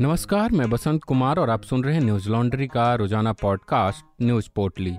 नमस्कार, मैं बसंत कुमार और आप सुन रहे हैं न्यूज़ लॉन्ड्री का रोज़ाना पॉडकास्ट, न्यूज़ पोर्टली।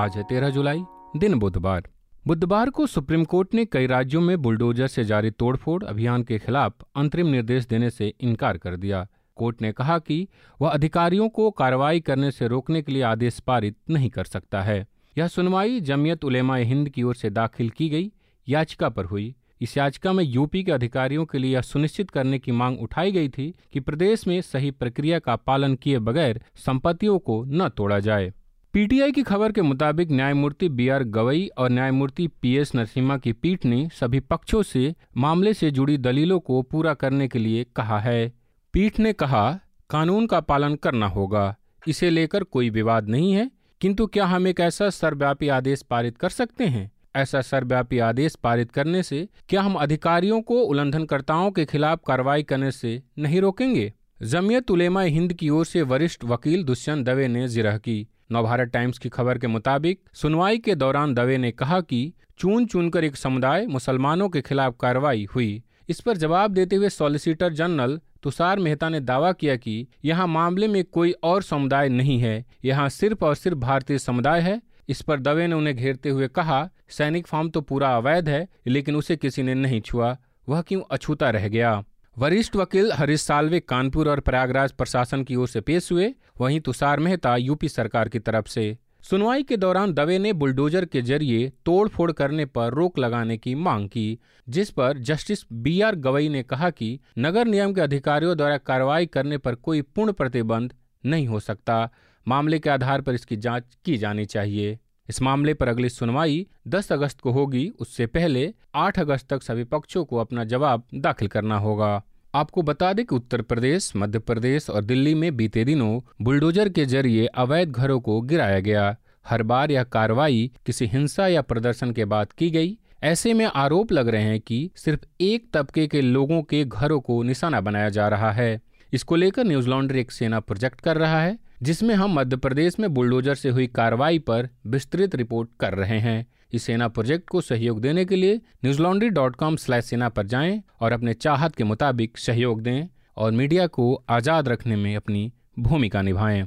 आज है तेरह जुलाई, दिन बुधवार। बुधवार को सुप्रीम कोर्ट ने कई राज्यों में बुलडोजर से जारी तोड़फोड़ अभियान के खिलाफ अंतरिम निर्देश देने से इनकार कर दिया। कोर्ट ने कहा कि वह अधिकारियों को कार्रवाई करने से रोकने के लिए आदेश पारित नहीं कर सकता है। यह सुनवाई जमियत उलेमा हिंद की ओर से दाखिल की गई, याचिका पर हुई। इस याचिका में यूपी के अधिकारियों के लिए यह सुनिश्चित करने की मांग उठाई गई थी कि प्रदेश में सही प्रक्रिया का पालन किए बगैर संपत्तियों को न तोड़ा जाए। पीटीआई की खबर के मुताबिक न्यायमूर्ति बी आर गवई और न्यायमूर्ति पी एस नरसिम्हा की पीठ ने सभी पक्षों से मामले से जुड़ी दलीलों को पूरा करने के लिए कहा है। पीठ ने कहा, कानून का पालन करना होगा, इसे लेकर कोई विवाद नहीं है, किंतु क्या हम एक ऐसा सर्वव्यापी आदेश पारित कर सकते हैं? ऐसा सर्वव्यापी आदेश पारित करने से क्या हम अधिकारियों को उल्लंघनकर्ताओं के खिलाफ कार्रवाई करने से नहीं रोकेंगे? जमियत उलेमा हिंद की ओर से वरिष्ठ वकील दुष्यंत दवे ने जिरह की। नवभारत टाइम्स की खबर के मुताबिक सुनवाई के दौरान दवे ने कहा कि चुन चुनकर एक समुदाय मुसलमानों के खिलाफ कार्रवाई हुई। इस पर जवाब देते हुए सॉलिसिटर जनरल तुषार मेहता ने दावा किया कि यहाँ मामले में कोई और समुदाय नहीं है। यहाँ सिर्फ़ और सिर्फ़ भारतीय समुदाय है। इस पर दवे ने उन्हें घेरते हुए कहा, सैनिक फार्म तो पूरा अवैध है, लेकिन उसे किसी ने नहीं छुआ। वह क्यों अछूता रह गया? वरिष्ठ वकील हरीश सालवे कानपुर और प्रयागराज प्रशासन की ओर से पेश हुए। वहीं तुषार मेहता यूपी सरकार की तरफ़ से। सुनवाई के दौरान दवे ने बुलडोजर के ज़रिए तोड़फोड़ करने पर रोक लगाने की मांग की, जिस पर जस्टिस बी आर गवई ने कहा कि नगर निगम के अधिकारियों द्वारा कार्रवाई करने पर कोई पूर्ण प्रतिबंध नहीं हो सकता। मामले के आधार पर इसकी जाँच की जानी चाहिए। इस मामले पर अगली सुनवाई 10 अगस्त को होगी। उससे पहले 8 अगस्त तक सभी पक्षों को अपना जवाब दाखिल करना होगा। आपको बता दें कि उत्तर प्रदेश, मध्य प्रदेश और दिल्ली में बीते दिनों बुलडोजर के ज़रिए अवैध घरों को गिराया गया। हर बार यह कार्रवाई किसी हिंसा या प्रदर्शन के बाद की गई। ऐसे में आरोप लग रहे हैं कि सिर्फ़ एक तबके के लोगों के घरों को निशाना बनाया जा रहा है। इसको लेकर न्यूज़ लॉन्ड्री एक सेना प्रोजेक्ट कर रहा है, जिसमें हम मध्य प्रदेश में बुलडोजर से हुई कार्रवाई पर विस्तृत रिपोर्ट कर रहे हैं। इस सेना प्रोजेक्ट को सहयोग देने के लिए news laundry dot com slash Sena पर जाएँ और अपने चाहत के मुताबिक सहयोग दें और मीडिया को आज़ाद रखने में अपनी भूमिका निभाएँ।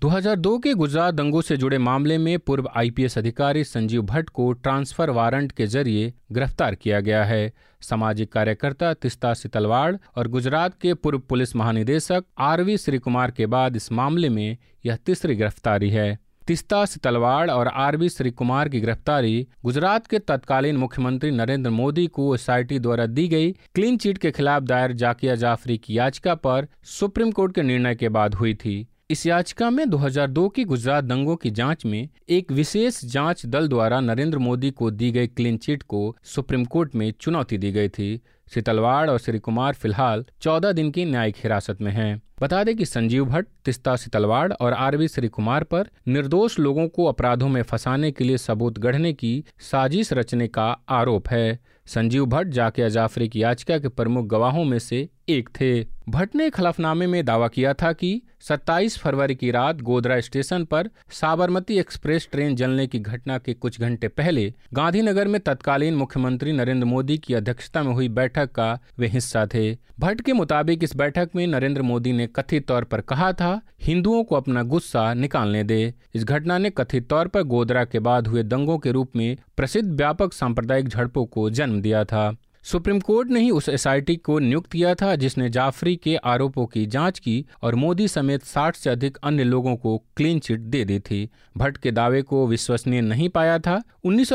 2002 के गुजरात दंगों से जुड़े मामले में पूर्व आईपीएस अधिकारी संजीव भट्ट को ट्रांसफ़र वारंट के ज़रिए गिरफ़्तार किया गया है। सामाजिक कार्यकर्ता तिस्ता सितलवाड़ और गुजरात के पूर्व पुलिस महानिदेशक आरवी श्री कुमार के बाद इस मामले में यह तीसरी गिरफ्तारी है। तिस्ता सितलवाड़ और आरवी श्री कुमार की गिरफ्तारी गुजरात के तत्कालीन मुख्यमंत्री नरेंद्र मोदी को एसआईटी द्वारा दी गई क्लीन चिट के खिलाफ दायर जाकिया जाफरी की याचिका पर सुप्रीम कोर्ट के निर्णय के बाद हुई थी। इस याचिका में 2002 की गुजरात दंगों की जाँच में एक विशेष जाँच दल द्वारा नरेंद्र मोदी को दी गई क्लीन चिट को सुप्रीम कोर्ट में चुनौती दी गई थी शीतलवाड़ और श्री कुमार फ़िलहाल 14 दिन की न्यायिक हिरासत में हैं। बता दें कि संजीव भट्ट, तिस्ता सितलवाड़ और आरवी श्री कुमार पर निर्दोष लोगों को अपराधों में फंसाने के लिए सबूत गढ़ने की साजिश रचने का आरोप है संजीव भट्ट जाकिया जाफरी की याचिका के प्रमुख गवाहों में से एक थे। भट्ट ने खलफनामे में दावा किया था कि 27 फरवरी की रात गोदरा स्टेशन पर साबरमती एक्सप्रेस ट्रेन जलने की घटना के कुछ घंटे पहले गांधीनगर में तत्कालीन मुख्यमंत्री नरेंद्र मोदी की अध्यक्षता में हुई बैठक का वे हिस्सा थे। भट्ट के मुताबिक इस बैठक में नरेंद्र मोदी ने कथित तौर पर कहा था, हिंदुओं को अपना गुस्सा निकालने दे। इस घटना ने कथित तौर पर गोदरा के बाद हुए दंगों के रूप में प्रसिद्ध व्यापक सांप्रदायिक झड़पों को जन्म दिया था। सुप्रीम कोर्ट ने ही उस एसआईटी को नियुक्त किया था, जिसने जाफरी के आरोपों की जाँच की और मोदी समेत 60 से अधिक अन्य लोगों को क्लीन चिट दे दी थी। भट्ट के दावे को विश्वसनीय नहीं पाया था। उन्नीस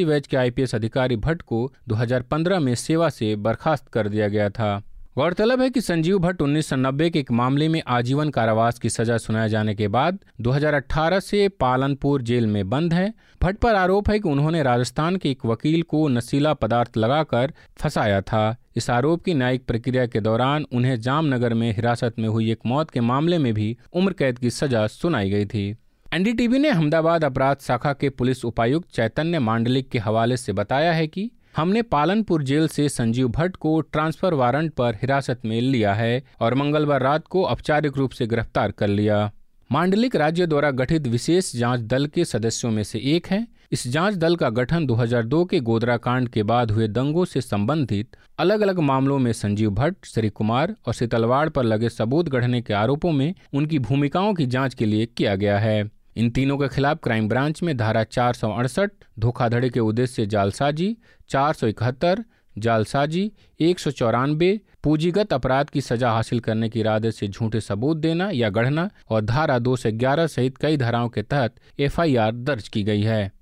बैच के आईपीएस अधिकारी भट्ट को 2015 में सेवा से बर्खास्त कर दिया गया था। गौरतलब है कि संजीव भट्ट उन्नीस सौ नब्बे के एक मामले में आजीवन कारावास की सजा सुनाए जाने के बाद 2018 से पालनपुर जेल में बंद हैं। भट्ट पर आरोप है कि उन्होंने राजस्थान के एक वकील को नशीला पदार्थ लगाकर फंसाया था। इस आरोप की न्यायिक प्रक्रिया के दौरान उन्हें जामनगर में हिरासत में हुई एक मौत के मामले में भी उम्र कैद की सजा सुनाई गई थी। एनडीटीवी ने अहमदाबाद अपराध शाखा के पुलिस उपायुक्त चैतन्य मांडलिक के हवाले से बताया है कि हमने पालनपुर जेल से संजीव भट्ट को ट्रांसफ़र वारंट पर हिरासत में लिया है और मंगलवार रात को औपचारिक रूप से गिरफ़्तार कर लिया। मांडलिक राज्य द्वारा गठित विशेष जाँच दल के सदस्यों में से एक है। इस जाँच दल का गठन 2002 के गोदरा कांड के बाद हुए दंगों से संबंधित अलग अलग मामलों में संजीव भट्ट, श्री कुमार और सीतलवाड़ पर लगे सबूत गढ़ने के आरोपों में उनकी भूमिकाओं की जाँच के लिए किया गया है। इन तीनों के खिलाफ क्राइम ब्रांच में धारा चार सौ अड़सठ, धोखाधड़ी के उद्देश्य से जालसाजी, चार सौ इकहत्तर, जालसाजी, एक सौ चौरानवे पूंजीगत अपराध की सजा हासिल करने के इरादे से झूठे सबूत देना या गढ़ना और धारा दो से ग्यारह सहित कई धाराओं के तहत एफआईआर दर्ज की गई है।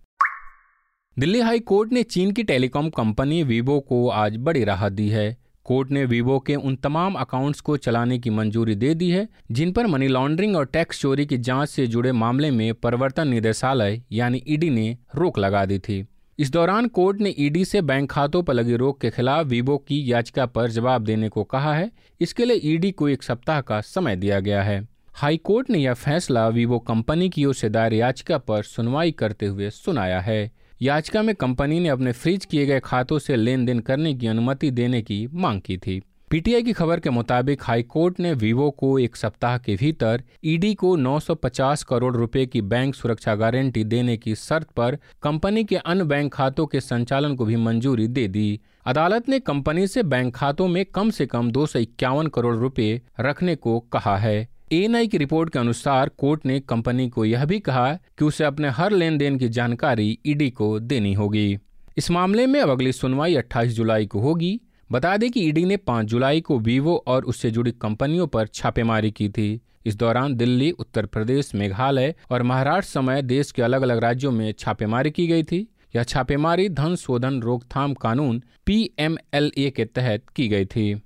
दिल्ली हाई कोर्ट ने चीन की टेलीकॉम कंपनी वीवो को आज बड़ी राहत दी है। कोर्ट ने वीवो के उन तमाम अकाउंट्स को चलाने की मंजूरी दे दी है, जिन पर मनी लॉन्ड्रिंग और टैक्स चोरी की जाँच से जुड़े मामले में प्रवर्तन निदेशालय, यानी ईडी ने रोक लगा दी थी। इस दौरान कोर्ट ने ईडी से बैंक खातों पर लगी रोक के खिलाफ वीवो की याचिका पर जवाब देने को कहा है। इसके लिए ईडी को एक सप्ताह का समय दिया गया है। हाई कोर्ट ने यह फैसला वीवो कंपनी की ओर से दायर याचिका पर सुनवाई करते हुए सुनाया है। याचिका में कंपनी ने अपने फ्रीज किए गए खातों से लेन देन करने की अनुमति देने की मांग की थी। पीटीआई की खबर के मुताबिक हाईकोर्ट ने वीवो को एक सप्ताह के भीतर ईडी को 950 करोड़ रुपए की बैंक सुरक्षा गारंटी देने की शर्त पर कंपनी के अन्य बैंक खातों के संचालन को भी मंजूरी दे दी। अदालत ने कंपनी से बैंक खातों में कम से कम दो सौ इक्यावन करोड़ रुपए रखने को कहा है। एएनआई की रिपोर्ट के अनुसार कोर्ट ने कंपनी को यह भी कहा कि उसे अपने हर लेन देन की जानकारी ईडी को देनी होगी। इस मामले में अब अगली सुनवाई 28 जुलाई को होगी। बता दें कि ईडी ने 5 जुलाई को वीवो और उससे जुड़ी कंपनियों पर छापेमारी की थी। इस दौरान दिल्ली, उत्तर प्रदेश, मेघालय और महाराष्ट्र समेत देश के अलग अलग राज्यों में छापेमारी की गई थी। यह छापेमारी धन शोधन रोकथाम कानून पीएमएलए के तहत की गई थी।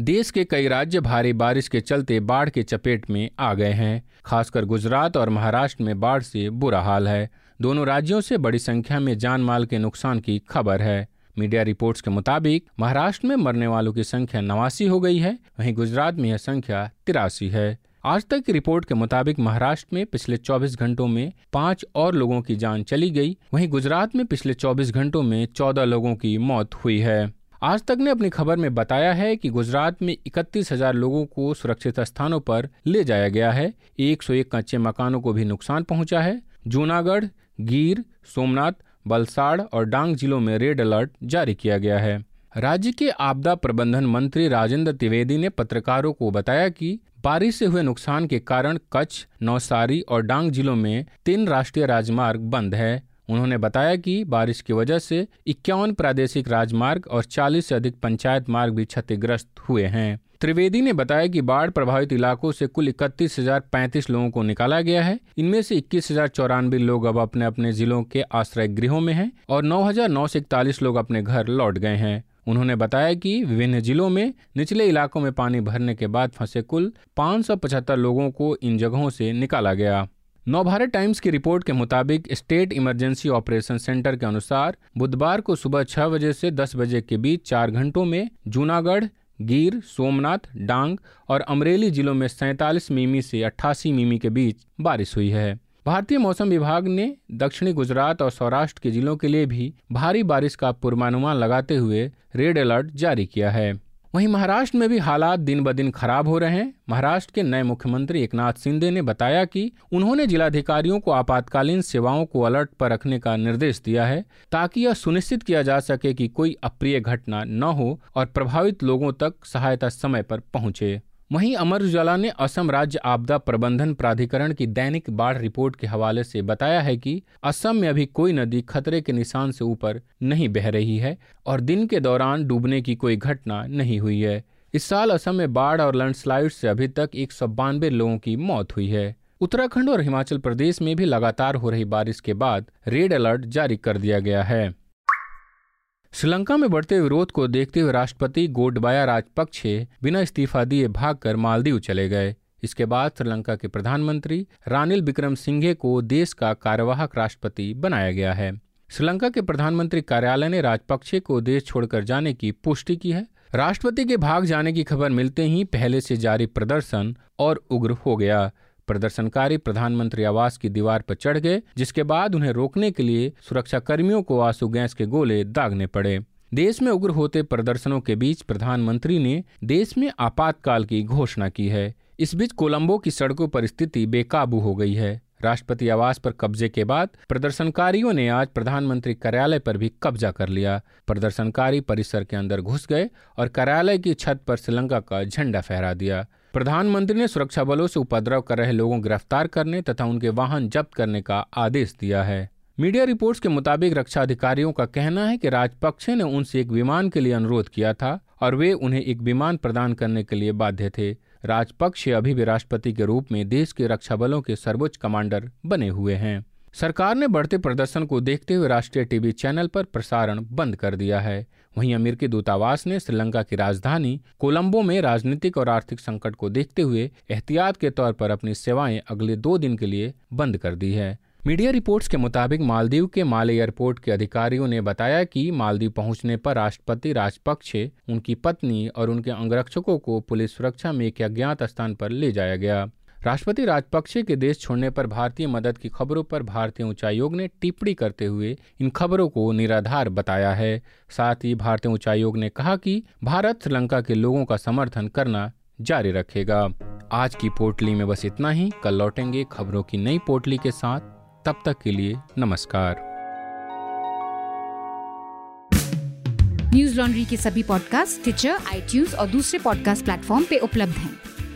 देश के कई राज्य भारी बारिश के चलते बाढ़ के चपेट में आ गए हैं। खासकर गुजरात और महाराष्ट्र में बाढ़ से बुरा हाल है। दोनों राज्यों से बड़ी संख्या में जान माल के नुकसान की खबर है। मीडिया रिपोर्ट्स के मुताबिक, महाराष्ट्र में मरने वालों की संख्या नवासी हो गई है। वहीं गुजरात में यह संख्या तिरासी है। आज तक की रिपोर्ट के मुताबिक, महाराष्ट्र में पिछले 24 घंटों में पाँच और लोगों की जान चली गई। वहीं गुजरात में पिछले 24 घंटों में 14 लोगों की मौत हुई है। आज तक ने अपनी खबर में बताया है कि गुजरात में इकतीस हज़ार लोगों को सुरक्षित स्थानों पर ले जाया गया है। एक सौ एक कच्चे मकानों को भी नुकसान पहुँचा है। जूनागढ़, गिर, सोमनाथ, बलसाड़ और डांग जिलों में रेड अलर्ट जारी किया गया है। राज्य के आपदा प्रबंधन मंत्री राजेंद्र त्रिवेदी ने पत्रकारों को बताया कि बारिश से हुए नुकसान के कारण कच्छ, नौसारी और डांग जिलों में तीन राष्ट्रीय राजमार्ग बंद है। उन्होंने बताया कि बारिश की वजह से इक्यावन प्रादेशिक राजमार्ग और 40 से अधिक पंचायत मार्ग भी क्षतिग्रस्त हुए हैं। त्रिवेदी ने बताया कि बाढ़ प्रभावित इलाकों से कुल इकतीस हज़ार पैंतीस लोगों को निकाला गया है। इनमें से इक्कीस हज़ार लोग अब अपने अपने जिलों के आश्रय गृहों में हैं और नौ हज़ार नौ सौ इकतालीस लोग अपने घर लौट गए हैं। उन्होंने बताया कि विभिन्न जिलों में निचले इलाकों में पानी भरने के बाद फंसे कुल पाँच सौ पचहत्तर लोगों को इन जगहों से निकाला गया। नवभारत टाइम्स की रिपोर्ट के मुताबिक स्टेट इमरजेंसी ऑपरेशन सेंटर के अनुसार बुधवार को सुबह छह बजे से दस बजे के बीच चार घंटों में जूनागढ़, गिर, सोमनाथ, डांग और अमरेली जिलों में सैंतालीस मिमी से अट्ठासी मिमी के बीच बारिश हुई है। भारतीय मौसम विभाग ने दक्षिणी गुजरात और सौराष्ट्र के जिलों के लिए भी भारी बारिश का पूर्वानुमान लगाते हुए रेड अलर्ट जारी किया है। वहीं महाराष्ट्र में भी हालात दिन ब दिन खराब हो रहे हैं। महाराष्ट्र के नए मुख्यमंत्री एकनाथ शिंदे ने बताया कि उन्होंने जिलाधिकारियों को आपातकालीन सेवाओं को अलर्ट पर रखने का निर्देश दिया है, ताकि यह सुनिश्चित किया जा सके कि कोई अप्रिय घटना न हो और प्रभावित लोगों तक सहायता समय पर पहुँचे। वहीं अमर उजाला ने असम राज्य आपदा प्रबंधन प्राधिकरण की दैनिक बाढ़ रिपोर्ट के हवाले से बताया है कि असम में अभी कोई नदी खतरे के निशान से ऊपर नहीं बह रही है और दिन के दौरान डूबने की कोई घटना नहीं हुई है। इस साल असम में बाढ़ और लैंडस्लाइड से अभी तक एक सौ बानबे लोगों की मौत हुई है। उत्तराखंड और हिमाचल प्रदेश में भी लगातार हो रही बारिश के बाद रेड अलर्ट जारी कर दिया गया है। श्रीलंका में बढ़ते विरोध को देखते हुए राष्ट्रपति गोडबाया राजपक्षे बिना इस्तीफा दिए भागकर मालदीव चले गए। इसके बाद श्रीलंका के प्रधानमंत्री रानिल विक्रम सिंघे को देश का कार्यवाहक राष्ट्रपति बनाया गया है। श्रीलंका के प्रधानमंत्री कार्यालय ने राजपक्षे को देश छोड़कर जाने की पुष्टि की है। राष्ट्रपति के भाग जाने की खबर मिलते ही पहले से जारी प्रदर्शन और उग्र हो गया। प्रदर्शनकारी प्रधानमंत्री आवास की दीवार पर चढ़ गए, जिसके बाद उन्हें रोकने के लिए सुरक्षा कर्मियों को आँसू गैस के गोले दागने पड़े। देश में उग्र होते प्रदर्शनों के बीच प्रधानमंत्री ने देश में आपातकाल की घोषणा की है। इस बीच कोलंबो की सड़कों पर स्थिति बेकाबू हो गई है। राष्ट्रपति आवास पर कब्जे के बाद प्रदर्शनकारियों ने आज प्रधानमंत्री कार्यालय पर भी कब्जा कर लिया। प्रदर्शनकारी परिसर के अंदर घुस गए और कार्यालय की छत पर श्रीलंका का झंडा फहरा दिया। प्रधानमंत्री ने सुरक्षा बलों से उपद्रव कर रहे लोगों गिरफ़्तार करने तथा उनके वाहन जब्त करने का आदेश दिया है। मीडिया रिपोर्ट्स के मुताबिक रक्षा अधिकारियों का कहना है कि राजपक्षे ने उनसे एक विमान के लिए अनुरोध किया था और वे उन्हें एक विमान प्रदान करने के लिए बाध्य थे। राजपक्ष अभी भी राष्ट्रपति के रूप में देश के रक्षा बलों के सर्वोच्च कमांडर बने हुए हैं। सरकार ने बढ़ते प्रदर्शन को देखते हुए राष्ट्रीय टीवी चैनल पर प्रसारण बंद कर दिया है। वहीं अमेरिकी दूतावास ने श्रीलंका की राजधानी कोलंबो में राजनीतिक और आर्थिक संकट को देखते हुए एहतियात के तौर पर अपनी सेवाएँ अगले दो दिन के लिए बंद कर दी है। मीडिया रिपोर्ट्स के मुताबिक मालदीव के माले एयरपोर्ट के अधिकारियों ने बताया कि मालदीव पहुँचने पर राष्ट्रपति राजपक्षे, उनकी पत्नी और उनके अंगरक्षकों को पुलिस सुरक्षा में एक अज्ञात स्थान पर ले जाया गया। राष्ट्रपति राजपक्षे के देश छोड़ने पर भारतीय मदद की खबरों पर भारतीय उच्चायोग ने टिप्पणी करते हुए इन खबरों को निराधार बताया है। साथ ही भारतीय उच्चायोग ने कहा कि भारत श्रीलंका के लोगों का समर्थन करना जारी रखेगा। आज की पोटली में बस इतना ही। कल लौटेंगे खबरों की नई पोटली के साथ। तब तक के लिए नमस्कार। न्यूज़ लॉन्ड्री के सभी पॉडकास्ट ट्विटर आईटीज और दूसरे पॉडकास्ट प्लेटफॉर्म पे उपलब्ध हैं।